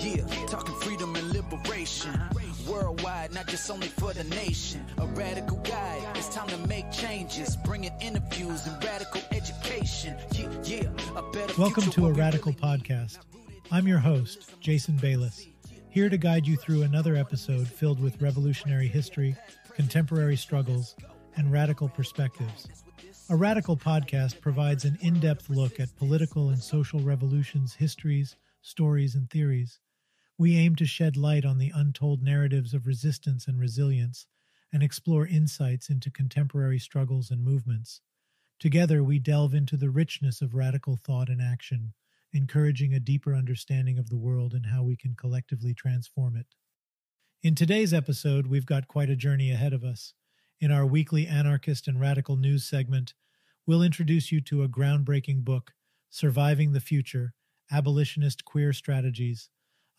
Yeah, talking freedom and liberation. Worldwide, not just only for the nation. A radical guide, it's time to make changes. Bringing interviews and radical education. Yeah, yeah, a better Welcome to a Radical Podcast. I'm your host, Jason Bayless, here to guide you through another episode filled with revolutionary history, contemporary struggles, and radical perspectives. A Radical Podcast provides an in depth look at political and social revolutions, histories, stories, and theories. We aim to shed light on the untold narratives of resistance and resilience and explore insights into contemporary struggles and movements. Together, we delve into the richness of radical thought and action, encouraging a deeper understanding of the world and how we can collectively transform it. In today's episode, we've got quite a journey ahead of us. In our weekly anarchist and radical news segment, we'll introduce you to a groundbreaking book, Surviving the Future Abolitionist Queer Strategies,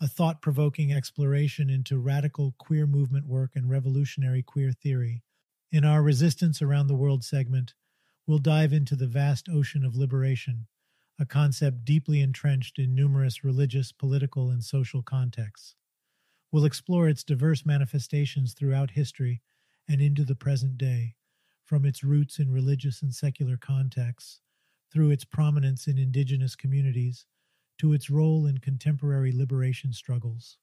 a thought provoking exploration into radical queer movement work and revolutionary queer theory. In our Resistance Around the World segment, we'll dive into the vast ocean of liberation, a concept deeply entrenched in numerous religious, political, and social contexts. We'll explore its diverse manifestations throughout history and into the present day, from its roots in religious and secular contexts, through its prominence in indigenous communities, to its role in contemporary liberation struggles.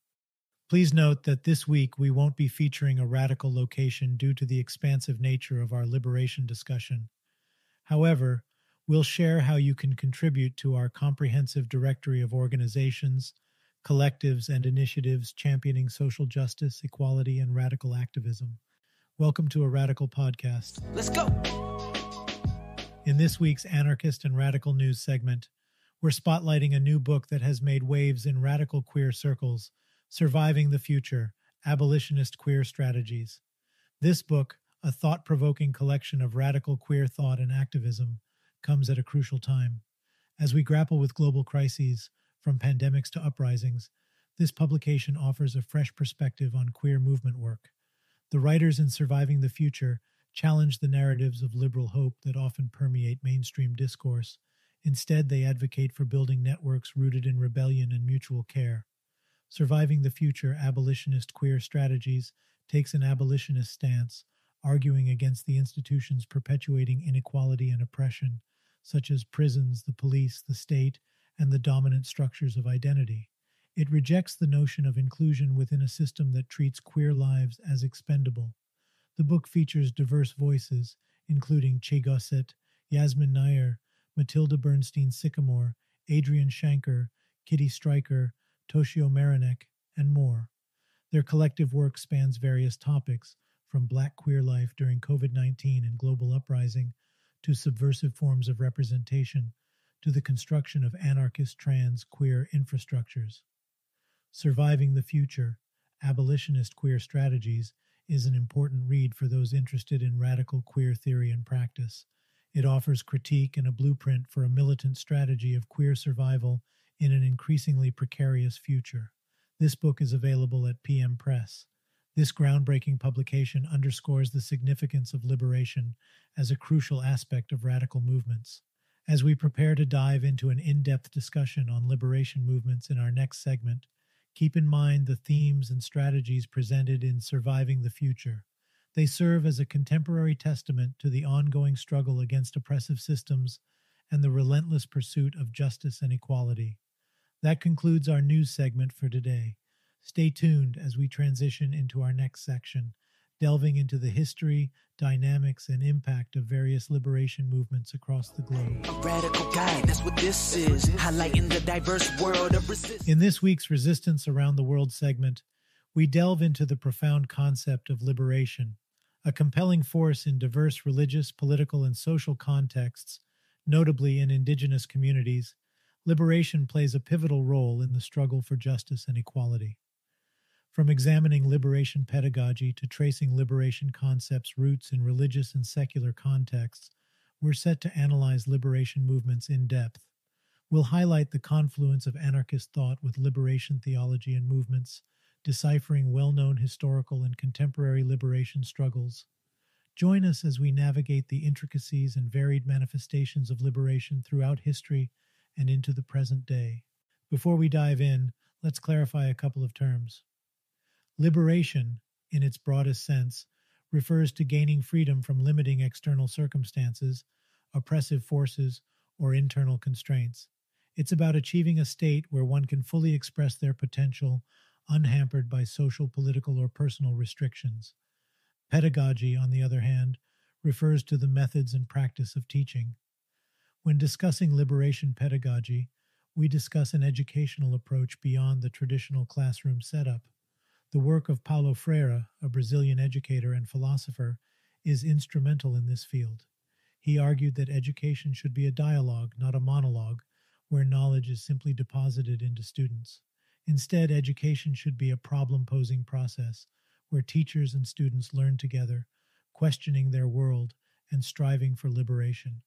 Please note that this week we won't be featuring a radical location due to the expansive nature of our liberation discussion. However, we'll share how you can contribute to our comprehensive directory of organizations, collectives, and initiatives championing social justice, equality, and radical activism. Welcome to a Radical Podcast. Let's go. In this week's Anarchist and Radical News segment, we're spotlighting a new book that has made waves in radical queer circles Surviving the Future Abolitionist Queer Strategies. This book, a thought provoking collection of radical queer thought and activism, comes at a crucial time. As we grapple with global crises, from pandemics to uprisings, this publication offers a fresh perspective on queer movement work. The writers in Surviving the Future challenge the narratives of liberal hope that often permeate mainstream discourse. Instead, they advocate for building networks rooted in rebellion and mutual care. Surviving the Future Abolitionist Queer Strategies takes an abolitionist stance, arguing against the institutions perpetuating inequality and oppression, such as prisons, the police, the state, and the dominant structures of identity. It rejects the notion of inclusion within a system that treats queer lives as expendable. The book features diverse voices, including Che Yasmin Nair, Mattilda Bernstein Sycamore, Adrian Shanker, Kitty Stryker, Toshio Meronek, and more. Their collective work spans various topics, from black queer life during COVID 19 and global uprising to subversive forms of representation to the construction of anarchist trans queer infrastructures. Surviving the Future Abolitionist Queer Strategies is an important read for those interested in radical queer theory and practice. It offers critique and a blueprint for a militant strategy of queer survival in an increasingly precarious future. This book is available at PM Press. This groundbreaking publication underscores the significance of liberation as a crucial aspect of radical movements. As we prepare to dive into an in depth discussion on liberation movements in our next segment, Keep in mind the themes and strategies presented in Surviving the Future. They serve as a contemporary testament to the ongoing struggle against oppressive systems and the relentless pursuit of justice and equality. That concludes our news segment for today. Stay tuned as we transition into our next section delving into the history, dynamics, and impact of various liberation movements across the globe. A radical guide, that's what this is. Highlighting the diverse world of resistance. In this week's Resistance Around the World segment, we delve into the profound concept of liberation, a compelling force in diverse religious, political, and social contexts, notably in indigenous communities. Liberation plays a pivotal role in the struggle for justice and equality. From examining liberation pedagogy to tracing liberation concepts' roots in religious and secular contexts, we're set to analyze liberation movements in depth. We'll highlight the confluence of anarchist thought with liberation theology and movements, deciphering well known historical and contemporary liberation struggles. Join us as we navigate the intricacies and varied manifestations of liberation throughout history and into the present day. Before we dive in, let's clarify a couple of terms. Liberation, in its broadest sense, refers to gaining freedom from limiting external circumstances, oppressive forces, or internal constraints. It's about achieving a state where one can fully express their potential unhampered by social, political, or personal restrictions. Pedagogy, on the other hand, refers to the methods and practice of teaching. When discussing liberation pedagogy, we discuss an educational approach beyond the traditional classroom setup. The work of Paulo Freire, a Brazilian educator and philosopher, is instrumental in this field. He argued that education should be a dialogue, not a monologue, where knowledge is simply deposited into students. Instead, education should be a problem posing process where teachers and students learn together, questioning their world and striving for liberation.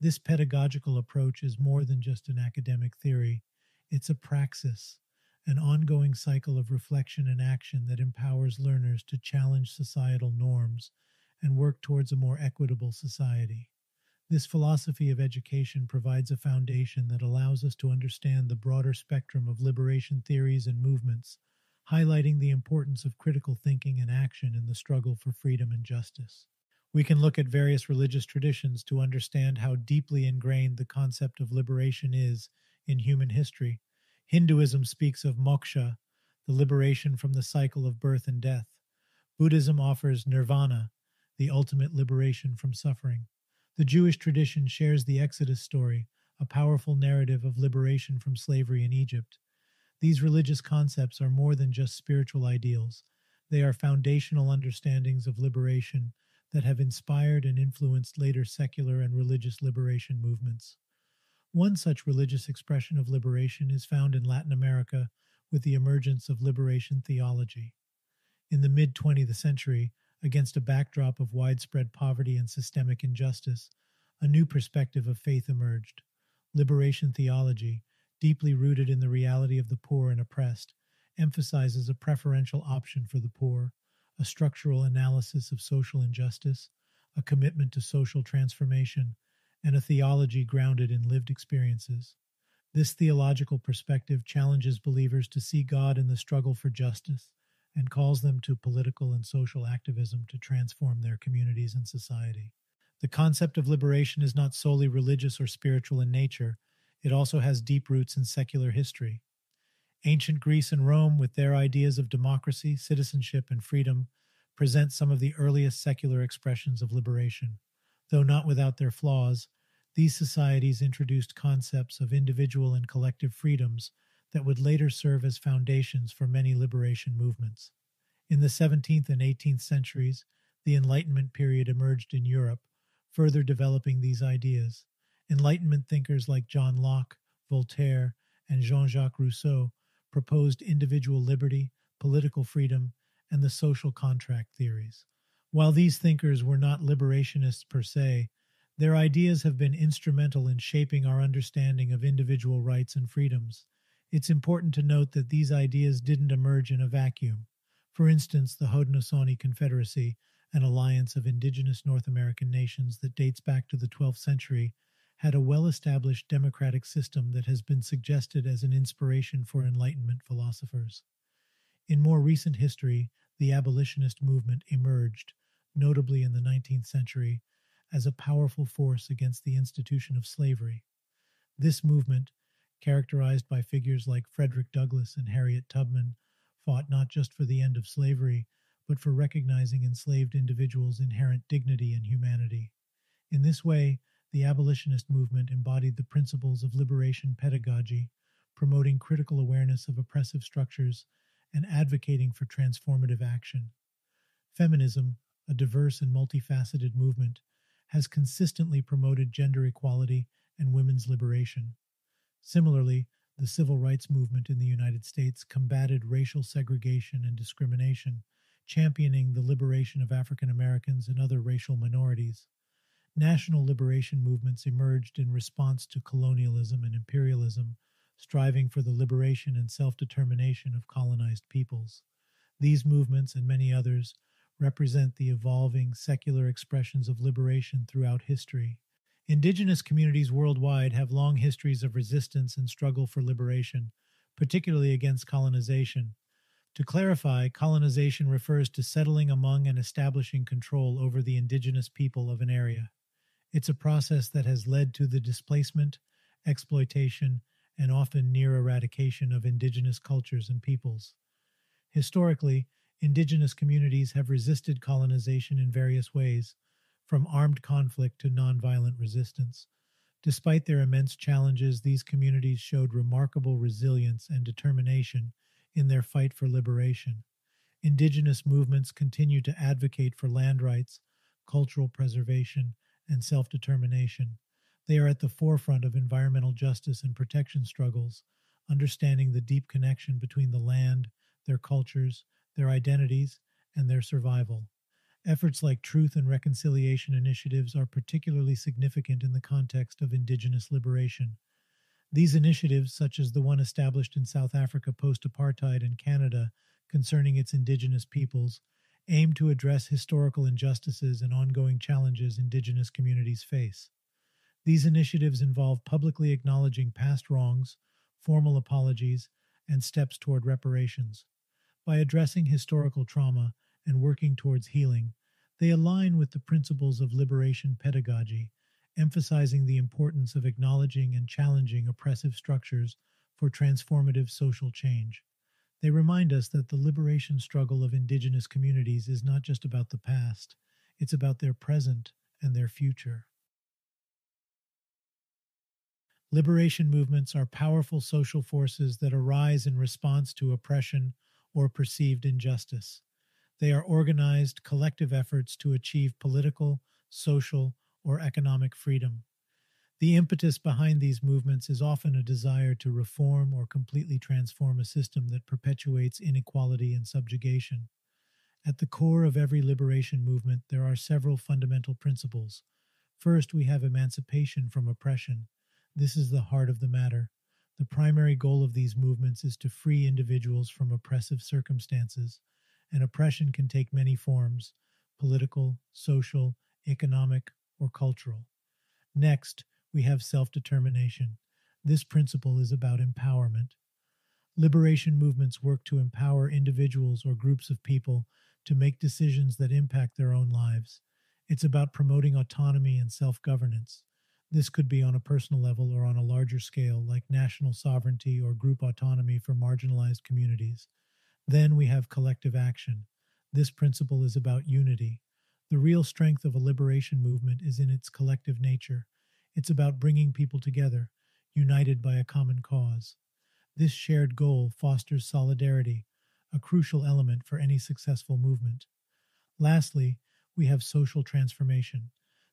This pedagogical approach is more than just an academic theory, it's a praxis, an ongoing cycle of reflection and action that empowers learners to challenge societal norms and work towards a more equitable society. This philosophy of education provides a foundation that allows us to understand the broader spectrum of liberation theories and movements, highlighting the importance of critical thinking and action in the struggle for freedom and justice. We can look at various religious traditions to understand how deeply ingrained the concept of liberation is in human history. Hinduism speaks of moksha, the liberation from the cycle of birth and death. Buddhism offers nirvana, the ultimate liberation from suffering. The Jewish tradition shares the Exodus story, a powerful narrative of liberation from slavery in Egypt. These religious concepts are more than just spiritual ideals, they are foundational understandings of liberation that have inspired and influenced later secular and religious liberation movements. One such religious expression of liberation is found in Latin America with the emergence of liberation theology. In the mid 20th century, against a backdrop of widespread poverty and systemic injustice, a new perspective of faith emerged. Liberation theology, deeply rooted in the reality of the poor and oppressed, emphasizes a preferential option for the poor, a structural analysis of social injustice, a commitment to social transformation, and a theology grounded in lived experiences. This theological perspective challenges believers to see God in the struggle for justice and calls them to political and social activism to transform their communities and society. The concept of liberation is not solely religious or spiritual in nature, it also has deep roots in secular history. Ancient Greece and Rome, with their ideas of democracy, citizenship, and freedom, present some of the earliest secular expressions of liberation. Though not without their flaws, these societies introduced concepts of individual and collective freedoms that would later serve as foundations for many liberation movements. In the 17th and 18th centuries, the Enlightenment period emerged in Europe, further developing these ideas. Enlightenment thinkers like John Locke, Voltaire, and Jean Jacques Rousseau proposed individual liberty, political freedom, and the social contract theories. While these thinkers were not liberationists per se, their ideas have been instrumental in shaping our understanding of individual rights and freedoms it's important to note that these ideas didn't emerge in a vacuum. For instance, the Haudenosaunee Confederacy, an alliance of indigenous North American nations that dates back to the 12th century, had a well established democratic system that has been suggested as an inspiration for Enlightenment philosophers. In more recent history, the abolitionist movement emerged, notably in the 19th century, as a powerful force against the institution of slavery. This movement, characterized by figures like Frederick Douglass and Harriet Tubman, fought not just for the end of slavery, but for recognizing enslaved individuals' inherent dignity and humanity. In this way, the abolitionist movement embodied the principles of liberation pedagogy, promoting critical awareness of oppressive structures and advocating for transformative action. Feminism, a diverse and multifaceted movement, has consistently promoted gender equality and women's liberation. Similarly, the civil rights movement in the United States combated racial segregation and discrimination, championing the liberation of African Americans and other racial minorities. National liberation movements emerged in response to colonialism and imperialism, striving for the liberation and self determination of colonized peoples. These movements and many others represent the evolving secular expressions of liberation throughout history. Indigenous communities worldwide have long histories of resistance and struggle for liberation, particularly against colonization. To clarify, colonization refers to settling among and establishing control over the indigenous people of an area. It's a process that has led to the displacement, exploitation, and often near eradication of indigenous cultures and peoples. Historically, indigenous communities have resisted colonization in various ways, from armed conflict to nonviolent resistance. Despite their immense challenges, these communities showed remarkable resilience and determination in their fight for liberation. Indigenous movements continue to advocate for land rights, cultural preservation, and self determination. They are at the forefront of environmental justice and protection struggles, understanding the deep connection between the land, their cultures, their identities, and their survival. Efforts like truth and reconciliation initiatives are particularly significant in the context of Indigenous liberation. These initiatives, such as the one established in South Africa post apartheid and Canada concerning its Indigenous peoples, aim to address historical injustices and ongoing challenges Indigenous communities face. These initiatives involve publicly acknowledging past wrongs, formal apologies, and steps toward reparations. By addressing historical trauma and working towards healing, they align with the principles of liberation pedagogy emphasizing the importance of acknowledging and challenging oppressive structures for transformative social change. They remind us that the liberation struggle of indigenous communities is not just about the past, it's about their present and their future. Liberation movements are powerful social forces that arise in response to oppression or perceived injustice. They are organized collective efforts to achieve political, social, or economic freedom. The impetus behind these movements is often a desire to reform or completely transform a system that perpetuates inequality and subjugation. At the core of every liberation movement, there are several fundamental principles. First, we have emancipation from oppression. This is the heart of the matter. The primary goal of these movements is to free individuals from oppressive circumstances, and oppression can take many forms political, social, economic, or cultural. Next, we have self determination. This principle is about empowerment. Liberation movements work to empower individuals or groups of people to make decisions that impact their own lives. It's about promoting autonomy and self governance. This could be on a personal level or on a larger scale, like national sovereignty or group autonomy for marginalized communities. Then we have collective action. This principle is about unity. The real strength of a liberation movement is in its collective nature. It's about bringing people together, united by a common cause. This shared goal fosters solidarity, a crucial element for any successful movement. Lastly, we have social transformation.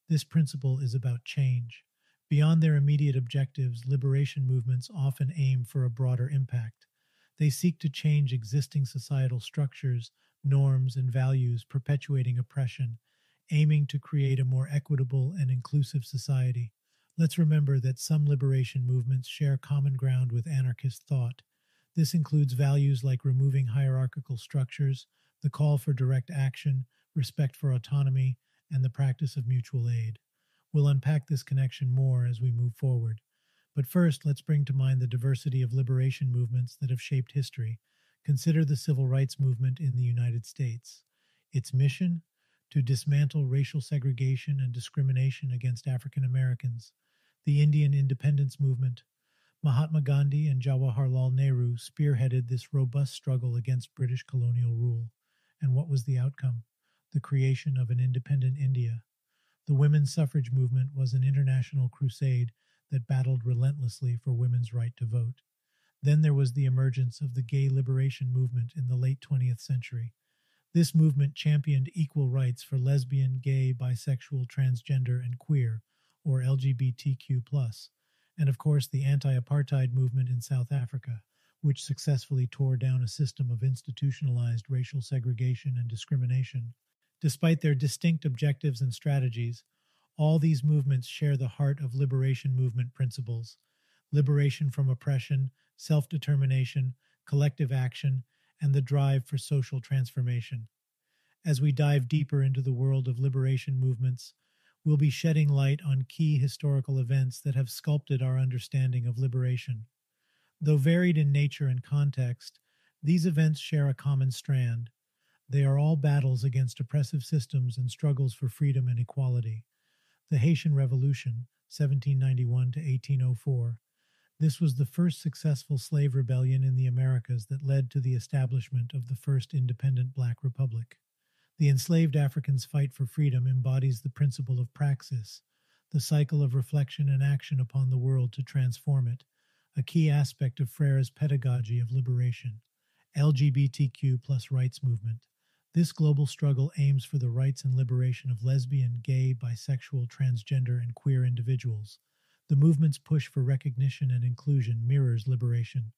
This principle is about change. Beyond their immediate objectives, liberation movements often aim for a broader impact. They seek to change existing societal structures, norms, and values perpetuating oppression aiming to create a more equitable and inclusive society. Let's remember that some liberation movements share common ground with anarchist thought. This includes values like removing hierarchical structures, the call for direct action, respect for autonomy, and the practice of mutual aid. We'll unpack this connection more as we move forward. But first, let's bring to mind the diversity of liberation movements that have shaped history. Consider the civil rights movement in the United States. Its mission to dismantle racial segregation and discrimination against African Americans, the Indian independence movement. Mahatma Gandhi and Jawaharlal Nehru spearheaded this robust struggle against British colonial rule. And what was the outcome? The creation of an independent India. The women's suffrage movement was an international crusade that battled relentlessly for women's right to vote. Then there was the emergence of the gay liberation movement in the late 20th century, this movement championed equal rights for lesbian, gay, bisexual, transgender, and queer, or LGBTQ, and of course the anti apartheid movement in South Africa, which successfully tore down a system of institutionalized racial segregation and discrimination. Despite their distinct objectives and strategies, all these movements share the heart of liberation movement principles liberation from oppression, self determination, collective action, and the drive for social transformation. As we dive deeper into the world of liberation movements, we'll be shedding light on key historical events that have sculpted our understanding of liberation. Though varied in nature and context, these events share a common strand. They are all battles against oppressive systems and struggles for freedom and equality. The Haitian Revolution, 1791 to 1804. This was the first successful slave rebellion in the Americas that led to the establishment of the first independent black republic. The enslaved Africans' fight for freedom embodies the principle of praxis, the cycle of reflection and action upon the world to transform it, a key aspect of Freire's pedagogy of liberation. LGBTQ plus rights movement. This global struggle aims for the rights and liberation of lesbian, gay, bisexual, transgender, and queer individuals. The movement's push for recognition and inclusion mirrors liberation,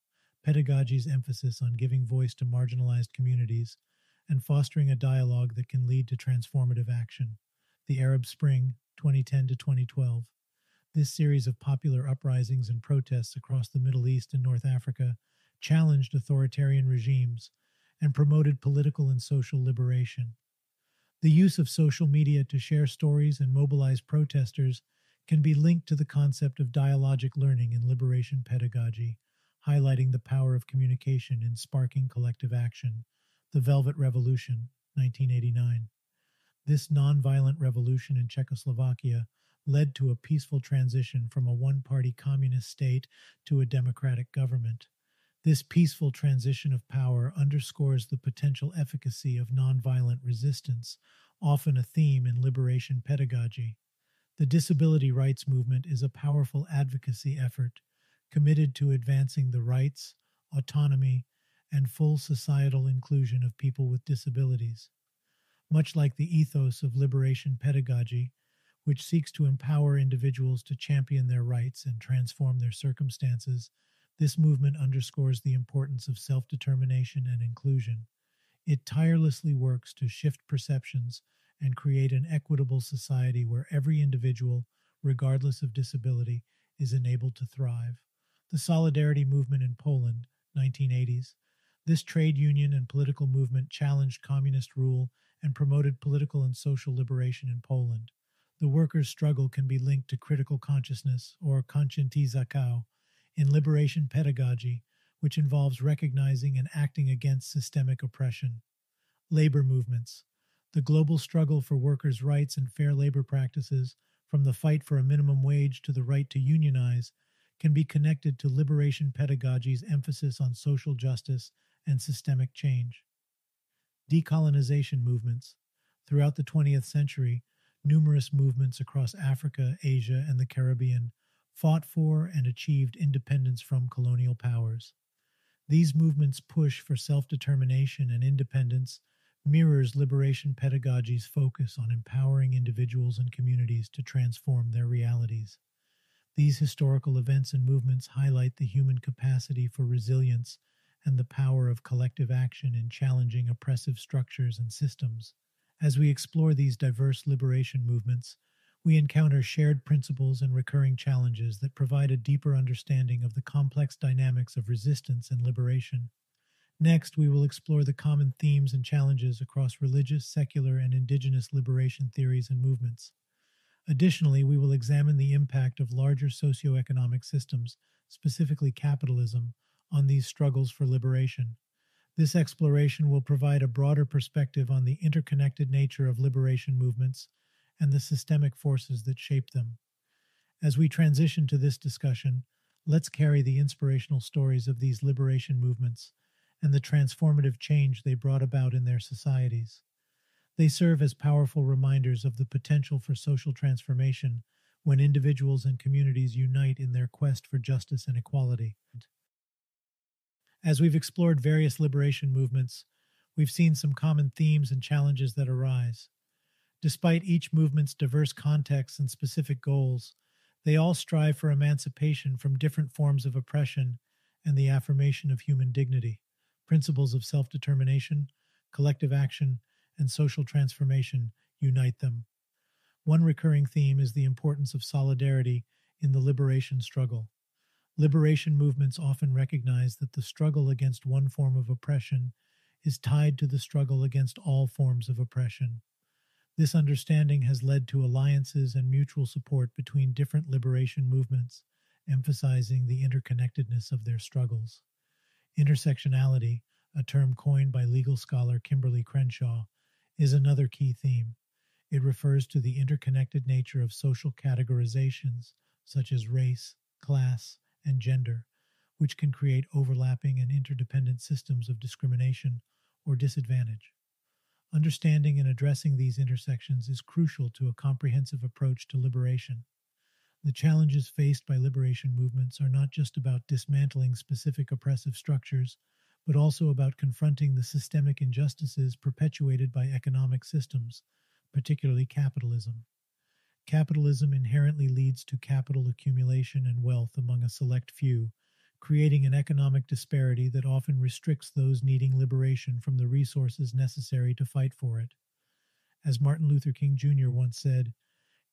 pedagogy's emphasis on giving voice to marginalized communities, and fostering a dialogue that can lead to transformative action. The Arab Spring, 2010 to 2012. This series of popular uprisings and protests across the Middle East and North Africa challenged authoritarian regimes and promoted political and social liberation. The use of social media to share stories and mobilize protesters can be linked to the concept of dialogic learning in liberation pedagogy, highlighting the power of communication in sparking collective action. The Velvet Revolution, 1989. This nonviolent revolution in Czechoslovakia led to a peaceful transition from a one party communist state to a democratic government. This peaceful transition of power underscores the potential efficacy of nonviolent resistance, often a theme in liberation pedagogy. The disability rights movement is a powerful advocacy effort committed to advancing the rights, autonomy, and full societal inclusion of people with disabilities. Much like the ethos of liberation pedagogy, which seeks to empower individuals to champion their rights and transform their circumstances this movement underscores the importance of self determination and inclusion. It tirelessly works to shift perceptions and create an equitable society where every individual, regardless of disability, is enabled to thrive. The Solidarity Movement in Poland, 1980s. This trade union and political movement challenged communist rule and promoted political and social liberation in Poland. The workers' struggle can be linked to critical consciousness or conscientização, in liberation pedagogy, which involves recognizing and acting against systemic oppression. Labor movements. The global struggle for workers' rights and fair labor practices, from the fight for a minimum wage to the right to unionize, can be connected to liberation pedagogy's emphasis on social justice and systemic change. Decolonization movements. Throughout the 20th century, numerous movements across Africa, Asia, and the Caribbean fought for and achieved independence from colonial powers. These movements' push for self determination and independence mirrors liberation pedagogy's focus on empowering individuals and communities to transform their realities. These historical events and movements highlight the human capacity for resilience and the power of collective action in challenging oppressive structures and systems. As we explore these diverse liberation movements, we encounter shared principles and recurring challenges that provide a deeper understanding of the complex dynamics of resistance and liberation. Next, we will explore the common themes and challenges across religious, secular, and indigenous liberation theories and movements. Additionally, we will examine the impact of larger socioeconomic systems, specifically capitalism, on these struggles for liberation. This exploration will provide a broader perspective on the interconnected nature of liberation movements and the systemic forces that shape them. As we transition to this discussion, let's carry the inspirational stories of these liberation movements and the transformative change they brought about in their societies. They serve as powerful reminders of the potential for social transformation when individuals and communities unite in their quest for justice and equality. As we've explored various liberation movements, we've seen some common themes and challenges that arise. Despite each movement's diverse contexts and specific goals, they all strive for emancipation from different forms of oppression and the affirmation of human dignity. Principles of self determination, collective action, and social transformation unite them. One recurring theme is the importance of solidarity in the liberation struggle. Liberation movements often recognize that the struggle against one form of oppression is tied to the struggle against all forms of oppression. This understanding has led to alliances and mutual support between different liberation movements, emphasizing the interconnectedness of their struggles. Intersectionality, a term coined by legal scholar Kimberlé Crenshaw, is another key theme. It refers to the interconnected nature of social categorizations such as race, class, and gender, which can create overlapping and interdependent systems of discrimination or disadvantage. Understanding and addressing these intersections is crucial to a comprehensive approach to liberation. The challenges faced by liberation movements are not just about dismantling specific oppressive structures, but also about confronting the systemic injustices perpetuated by economic systems, particularly capitalism. Capitalism inherently leads to capital accumulation and wealth among a select few, creating an economic disparity that often restricts those needing liberation from the resources necessary to fight for it. As Martin Luther King Jr. once said,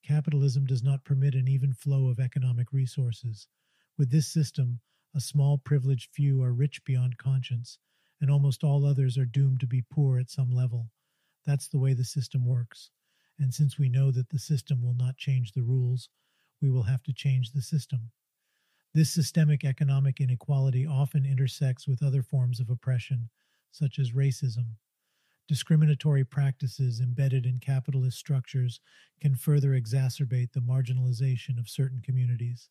Capitalism does not permit an even flow of economic resources. With this system, a small privileged few are rich beyond conscience, and almost all others are doomed to be poor at some level. That's the way the system works. And since we know that the system will not change the rules, we will have to change the system. This systemic economic inequality often intersects with other forms of oppression, such as racism, Discriminatory practices embedded in capitalist structures can further exacerbate the marginalization of certain communities.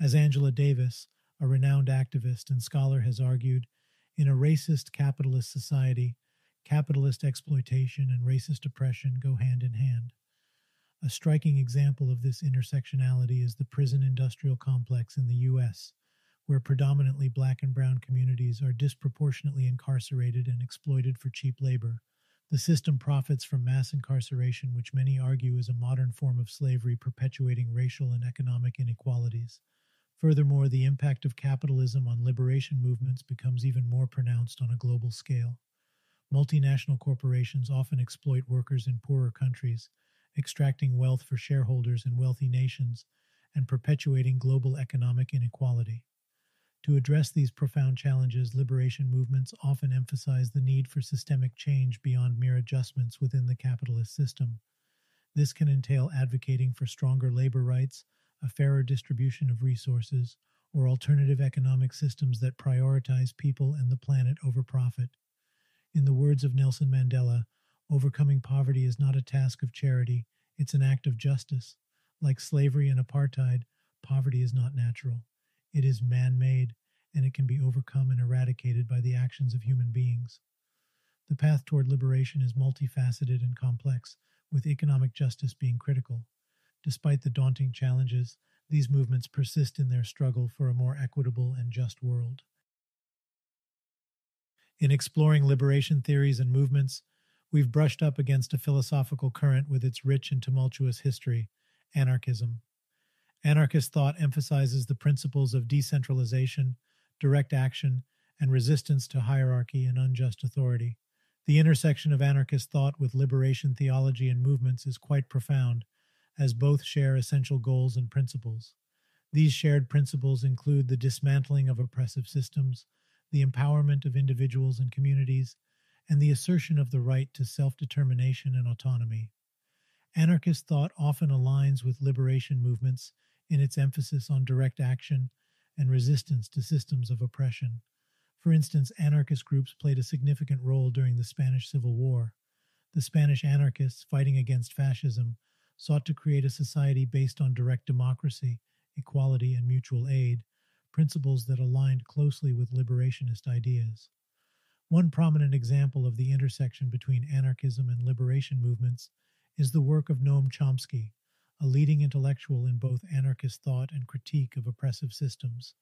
As Angela Davis, a renowned activist and scholar, has argued, in a racist capitalist society, capitalist exploitation and racist oppression go hand in hand. A striking example of this intersectionality is the prison industrial complex in the U.S., where predominantly black and brown communities are disproportionately incarcerated and exploited for cheap labor. The system profits from mass incarceration, which many argue is a modern form of slavery perpetuating racial and economic inequalities. Furthermore, the impact of capitalism on liberation movements becomes even more pronounced on a global scale. Multinational corporations often exploit workers in poorer countries, extracting wealth for shareholders in wealthy nations and perpetuating global economic inequality. To address these profound challenges, liberation movements often emphasize the need for systemic change beyond mere adjustments within the capitalist system. This can entail advocating for stronger labor rights, a fairer distribution of resources, or alternative economic systems that prioritize people and the planet over profit. In the words of Nelson Mandela, overcoming poverty is not a task of charity, it's an act of justice. Like slavery and apartheid, poverty is not natural. It is man made, and it can be overcome and eradicated by the actions of human beings. The path toward liberation is multifaceted and complex, with economic justice being critical. Despite the daunting challenges, these movements persist in their struggle for a more equitable and just world. In exploring liberation theories and movements, we've brushed up against a philosophical current with its rich and tumultuous history anarchism. Anarchist thought emphasizes the principles of decentralization, direct action, and resistance to hierarchy and unjust authority. The intersection of anarchist thought with liberation theology and movements is quite profound, as both share essential goals and principles. These shared principles include the dismantling of oppressive systems, the empowerment of individuals and communities, and the assertion of the right to self determination and autonomy. Anarchist thought often aligns with liberation movements in its emphasis on direct action and resistance to systems of oppression. For instance, anarchist groups played a significant role during the Spanish Civil War. The Spanish anarchists, fighting against fascism, sought to create a society based on direct democracy, equality, and mutual aid, principles that aligned closely with liberationist ideas. One prominent example of the intersection between anarchism and liberation movements is the work of Noam Chomsky, a leading intellectual in both anarchist thought and critique of oppressive systems.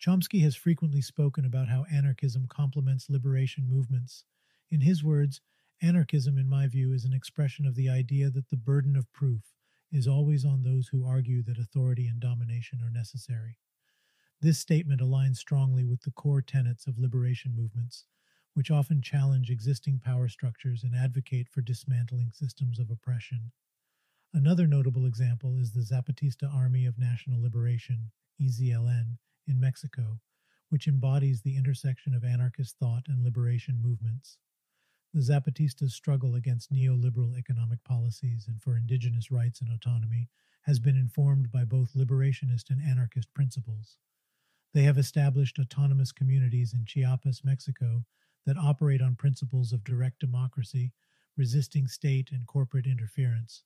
Chomsky has frequently spoken about how anarchism complements liberation movements. In his words, anarchism, in my view, is an expression of the idea that the burden of proof is always on those who argue that authority and domination are necessary. This statement aligns strongly with the core tenets of liberation movements, which often challenge existing power structures and advocate for dismantling systems of oppression. Another notable example is the Zapatista Army of National Liberation, EZLN, in Mexico, which embodies the intersection of anarchist thought and liberation movements. the Zapatistas' struggle against neoliberal economic policies and for indigenous rights and autonomy has been informed by both liberationist and anarchist principles. They have established autonomous communities in Chiapas, Mexico, that operate on principles of direct democracy, resisting state and corporate interference.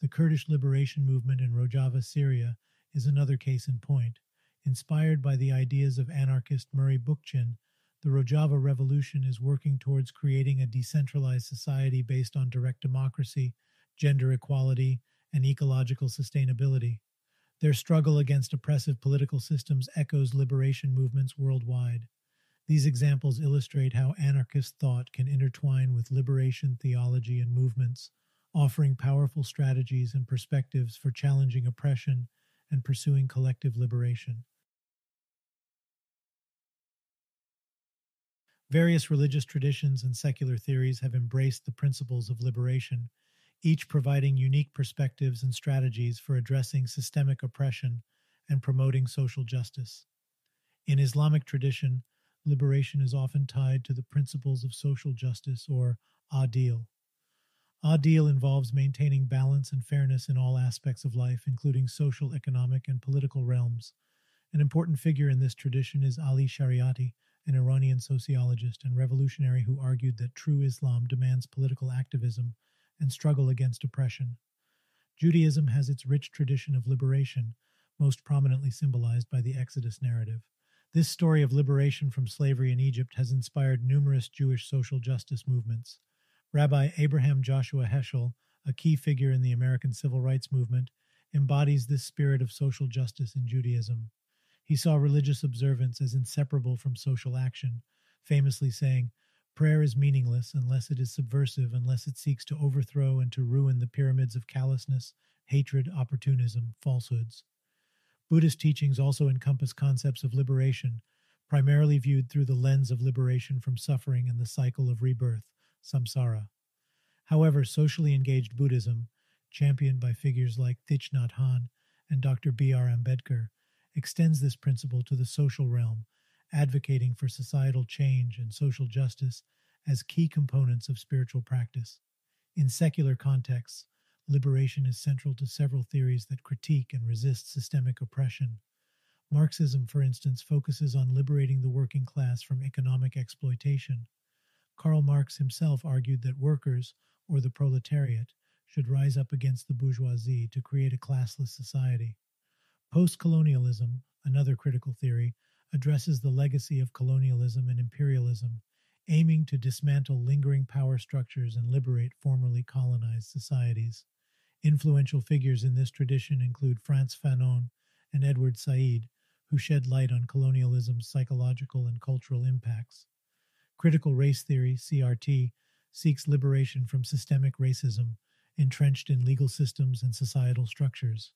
The Kurdish liberation movement in Rojava, Syria, is another case in point. Inspired by the ideas of anarchist Murray Bookchin, the Rojava Revolution is working towards creating a decentralized society based on direct democracy, gender equality, and ecological sustainability. Their struggle against oppressive political systems echoes liberation movements worldwide. These examples illustrate how anarchist thought can intertwine with liberation theology and movements, offering powerful strategies and perspectives for challenging oppression and pursuing collective liberation. Various religious traditions and secular theories have embraced the principles of liberation, each providing unique perspectives and strategies for addressing systemic oppression and promoting social justice. In Islamic tradition, liberation is often tied to the principles of social justice or adil. Adil involves maintaining balance and fairness in all aspects of life, including social, economic, and political realms. An important figure in this tradition is Ali Shariati, an Iranian sociologist and revolutionary who argued that true Islam demands political activism and struggle against oppression. Judaism has its rich tradition of liberation, most prominently symbolized by the Exodus narrative. This story of liberation from slavery in Egypt has inspired numerous Jewish social justice movements. Rabbi Abraham Joshua Heschel, a key figure in the American civil rights movement, embodies this spirit of social justice in Judaism. He saw religious observance as inseparable from social action, famously saying, Prayer is meaningless unless it is subversive, unless it seeks to overthrow and to ruin the pyramids of callousness, hatred, opportunism, falsehoods. Buddhist teachings also encompass concepts of liberation, primarily viewed through the lens of liberation from suffering and the cycle of rebirth, samsara. However, socially engaged Buddhism, championed by figures like Thich Nhat Hanh and Dr. B. R. Ambedkar, extends this principle to the social realm, advocating for societal change and social justice as key components of spiritual practice. In secular contexts, liberation is central to several theories that critique and resist systemic oppression. Marxism, for instance, focuses on liberating the working class from economic exploitation. Karl Marx himself argued that workers, or the proletariat, should rise up against the bourgeoisie to create a classless society. Postcolonialism, another critical theory, addresses the legacy of colonialism and imperialism, aiming to dismantle lingering power structures and liberate formerly colonized societies. Influential figures in this tradition include Frantz Fanon and Edward Said, who shed light on colonialism's psychological and cultural impacts. Critical race theory, CRT, seeks liberation from systemic racism entrenched in legal systems and societal structures.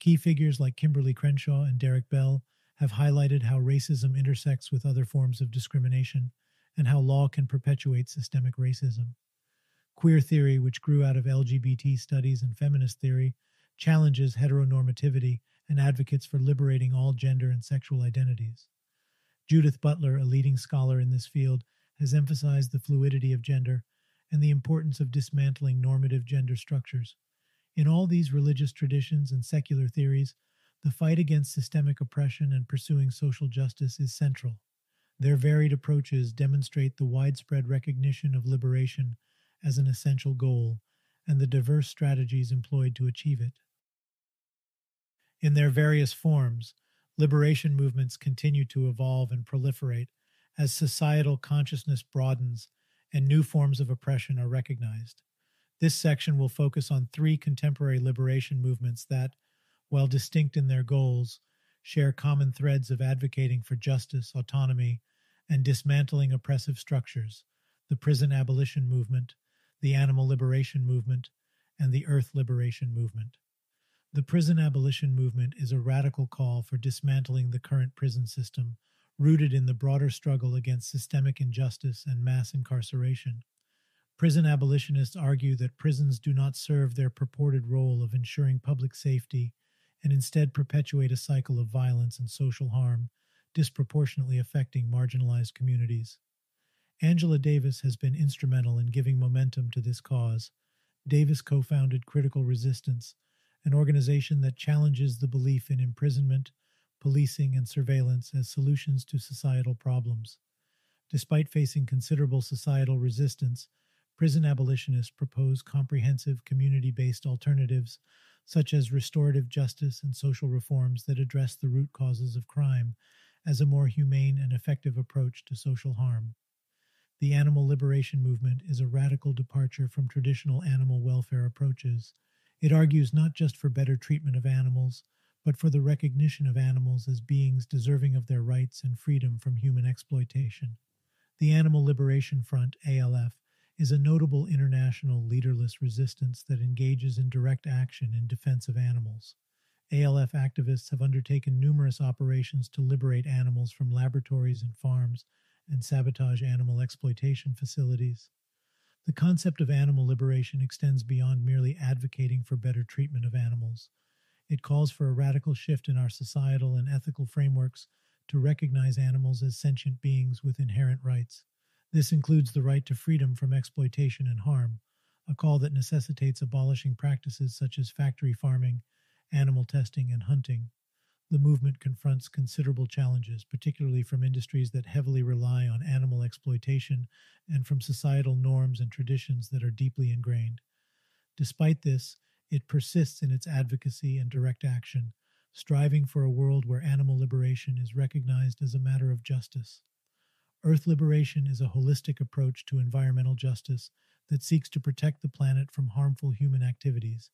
Key figures like Kimberlé Crenshaw and Derek Bell have highlighted how racism intersects with other forms of discrimination and how law can perpetuate systemic racism. Queer theory, which grew out of LGBT studies and feminist theory, challenges heteronormativity and advocates for liberating all gender and sexual identities. Judith Butler, a leading scholar in this field, has emphasized the fluidity of gender and the importance of dismantling normative gender structures. In all these religious traditions and secular theories, the fight against systemic oppression and pursuing social justice is central. Their varied approaches demonstrate the widespread recognition of liberation as an essential goal and the diverse strategies employed to achieve it. In their various forms, liberation movements continue to evolve and proliferate as societal consciousness broadens and new forms of oppression are recognized. This section will focus on three contemporary liberation movements that, while distinct in their goals, share common threads of advocating for justice, autonomy, and dismantling oppressive structures the prison abolition movement, the animal liberation movement, and the earth liberation movement. The prison abolition movement is a radical call for dismantling the current prison system, rooted in the broader struggle against systemic injustice and mass incarceration. Prison abolitionists argue that prisons do not serve their purported role of ensuring public safety and instead perpetuate a cycle of violence and social harm, disproportionately affecting marginalized communities. Angela Davis has been instrumental in giving momentum to this cause. Davis co founded Critical Resistance, an organization that challenges the belief in imprisonment, policing, and surveillance as solutions to societal problems. Despite facing considerable societal resistance, prison abolitionists propose comprehensive community based alternatives such as restorative justice and social reforms that address the root causes of crime as a more humane and effective approach to social harm. The animal liberation movement is a radical departure from traditional animal welfare approaches. It argues not just for better treatment of animals, but for the recognition of animals as beings deserving of their rights and freedom from human exploitation. The Animal Liberation Front, ALF, is a notable international leaderless resistance that engages in direct action in defense of animals. ALF activists have undertaken numerous operations to liberate animals from laboratories and farms and sabotage animal exploitation facilities. The concept of animal liberation extends beyond merely advocating for better treatment of animals. It calls for a radical shift in our societal and ethical frameworks to recognize animals as sentient beings with inherent rights. This includes the right to freedom from exploitation and harm, a call that necessitates abolishing practices such as factory farming, animal testing, and hunting the movement confronts considerable challenges, particularly from industries that heavily rely on animal exploitation and from societal norms and traditions that are deeply ingrained. Despite this, it persists in its advocacy and direct action, striving for a world where animal liberation is recognized as a matter of justice. Earth liberation is a holistic approach to environmental justice that seeks to protect the planet from harmful human activities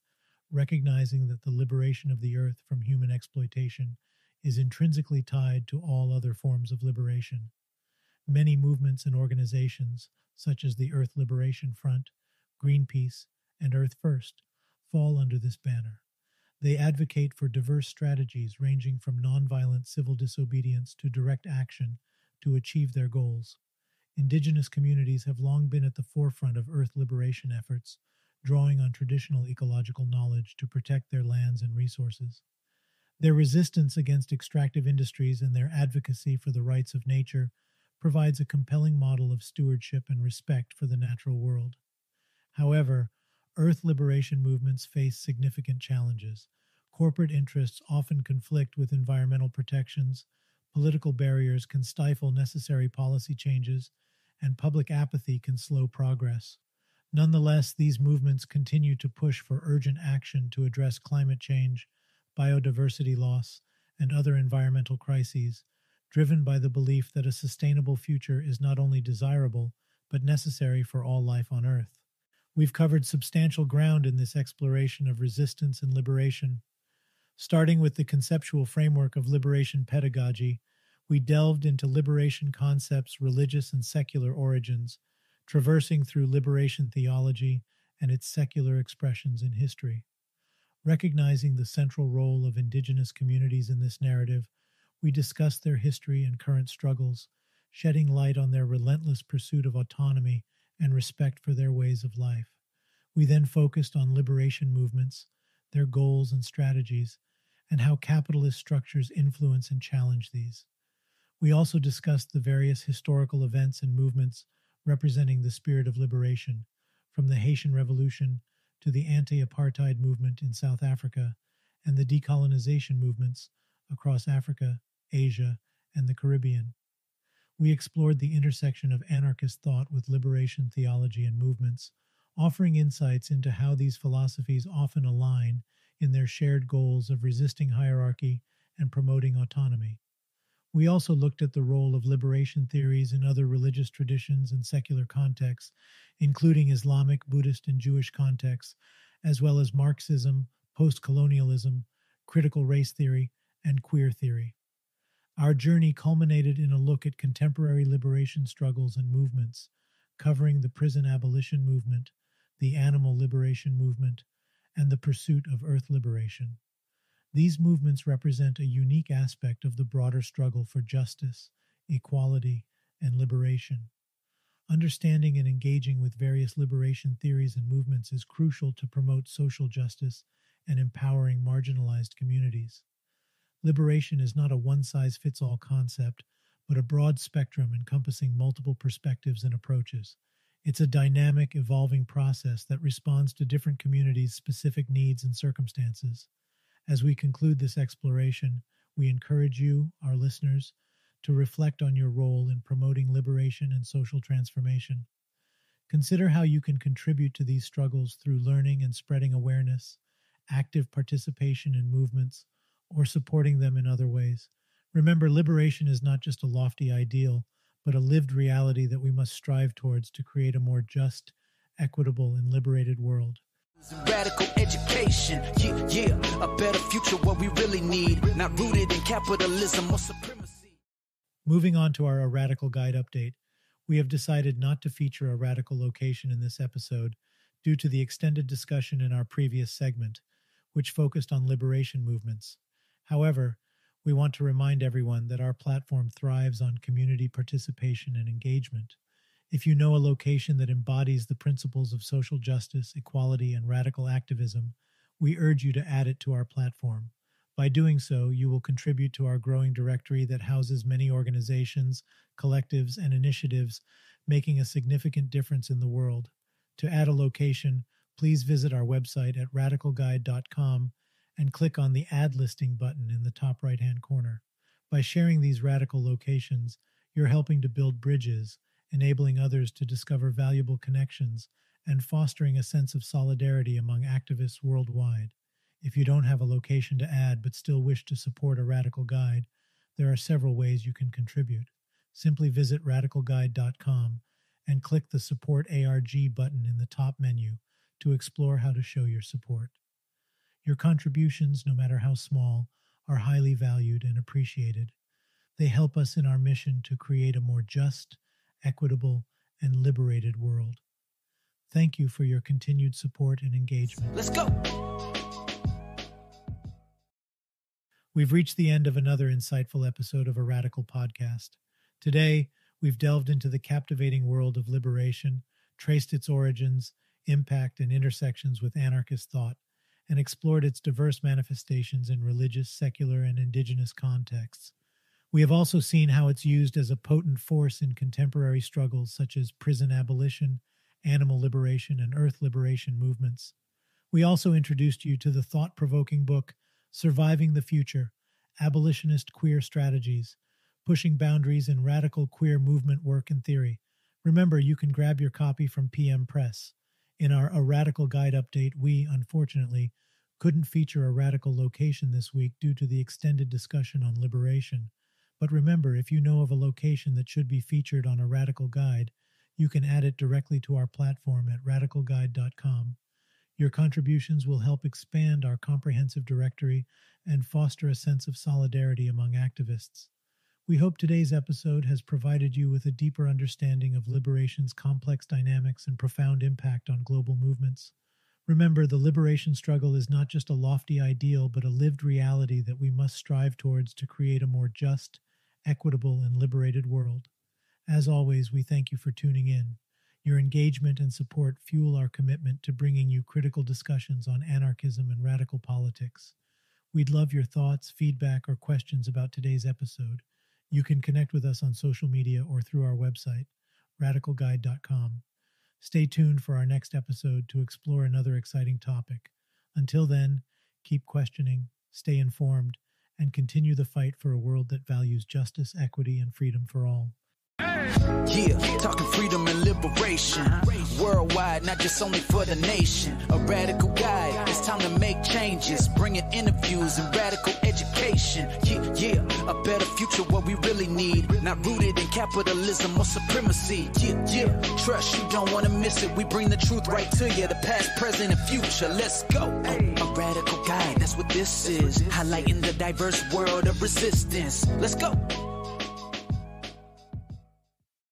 recognizing that the liberation of the earth from human exploitation is intrinsically tied to all other forms of liberation. Many movements and organizations, such as the Earth Liberation Front, Greenpeace, and Earth First, fall under this banner. They advocate for diverse strategies ranging from nonviolent civil disobedience to direct action to achieve their goals. Indigenous communities have long been at the forefront of Earth liberation efforts, drawing on traditional ecological knowledge to protect their lands and resources. Their resistance against extractive industries and their advocacy for the rights of nature provides a compelling model of stewardship and respect for the natural world. However, Earth liberation movements face significant challenges. Corporate interests often conflict with environmental protections, political barriers can stifle necessary policy changes, and public apathy can slow progress. Nonetheless, these movements continue to push for urgent action to address climate change, biodiversity loss, and other environmental crises, driven by the belief that a sustainable future is not only desirable, but necessary for all life on Earth. We've covered substantial ground in this exploration of resistance and liberation. Starting with the conceptual framework of liberation pedagogy, we delved into liberation concepts' religious and secular origins traversing through liberation theology and its secular expressions in history. Recognizing the central role of indigenous communities in this narrative, we discuss their history and current struggles, shedding light on their relentless pursuit of autonomy and respect for their ways of life. We then focused on liberation movements, their goals and strategies, and how capitalist structures influence and challenge these. We also discussed the various historical events and movements representing the spirit of liberation, from the Haitian Revolution to the anti apartheid movement in South Africa and the decolonization movements across Africa, Asia, and the Caribbean. We explored the intersection of anarchist thought with liberation theology and movements, offering insights into how these philosophies often align in their shared goals of resisting hierarchy and promoting autonomy. We also looked at the role of liberation theories in other religious traditions and secular contexts, including Islamic, Buddhist, and Jewish contexts, as well as Marxism, post colonialism, critical race theory, and queer theory. Our journey culminated in a look at contemporary liberation struggles and movements, covering the prison abolition movement, the animal liberation movement, and the pursuit of earth liberation. These movements represent a unique aspect of the broader struggle for justice, equality, and liberation. Understanding and engaging with various liberation theories and movements is crucial to promote social justice and empowering marginalized communities. Liberation is not a one size fits all concept, but a broad spectrum encompassing multiple perspectives and approaches. It's a dynamic, evolving process that responds to different communities' specific needs and circumstances. As we conclude this exploration, we encourage you, our listeners, to reflect on your role in promoting liberation and social transformation. Consider how you can contribute to these struggles through learning and spreading awareness, active participation in movements, or supporting them in other ways. Remember, liberation is not just a lofty ideal, but a lived reality that we must strive towards to create a more just, equitable, and liberated world. Radical education, yeah, yeah, a better future, what we really need, not rooted in capitalism or supremacy. Moving on to our A Radical Guide update, we have decided not to feature a radical location in this episode due to the extended discussion in our previous segment, which focused on liberation movements. However, we want to remind everyone that our platform thrives on community participation and engagement. If you know a location that embodies the principles of social justice, equality, and radical activism, we urge you to add it to our platform. By doing so, you will contribute to our growing directory that houses many organizations, collectives, and initiatives making a significant difference in the world. To add a location, please visit our website at radicalguide.com and click on the Add Listing button in the top right hand corner. By sharing these radical locations, you're helping to build bridges, enabling others to discover valuable connections, and fostering a sense of solidarity among activists worldwide. If you don't have a location to add but still wish to support a radical guide, there are several ways you can contribute. Simply visit radicalguide.com and click the Support ARG button in the top menu to explore how to show your support. Your contributions, no matter how small, are highly valued and appreciated. They help us in our mission to create a more just, equitable, and liberated world. Thank you for your continued support and engagement. Let's go. We've reached the end of another insightful episode of a Radical podcast. Today, we've delved into the captivating world of liberation, traced its origins, impact, and intersections with anarchist thought and explored its diverse manifestations in religious, secular, and indigenous contexts. We have also seen how it's used as a potent force in contemporary struggles such as prison abolition, animal liberation, and earth liberation movements. We also introduced you to the thought provoking book Surviving the Future Abolitionist Queer Strategies, pushing boundaries in radical queer movement work and theory. Remember, you can grab your copy from PM Press. In our A Radical Guide update, we, unfortunately, couldn't feature a radical location this week due to the extended discussion on liberation. But remember, if you know of a location that should be featured on a radical guide, you can add it directly to our platform at radicalguide.com. Your contributions will help expand our comprehensive directory and foster a sense of solidarity among activists. We hope today's episode has provided you with a deeper understanding of liberation's complex dynamics and profound impact on global movements. Remember, the liberation struggle is not just a lofty ideal, but a lived reality that we must strive towards to create a more just, equitable, and liberated world. As always, we thank you for tuning in. Your engagement and support fuel our commitment to bringing you critical discussions on anarchism and radical politics. We'd love your thoughts, feedback, or questions about today's episode. You can connect with us on social media or through our website, radicalguide.com. Stay tuned for our next episode to explore another exciting topic. Until then, keep questioning, stay informed, and continue the fight for a world that values justice, equity, and freedom for all. Yeah, talking freedom and liberation. Worldwide, not just only for the nation. A radical guide, it's time to make changes. Bringing interviews and radical education. Yeah, yeah, a better future, what we really need. Not rooted in capitalism or supremacy. Yeah, yeah, trust you don't wanna miss it. We bring the truth right to you, the past, present, and future. Let's go. A radical guide, that's what this is. Highlighting the diverse world of resistance. Let's go.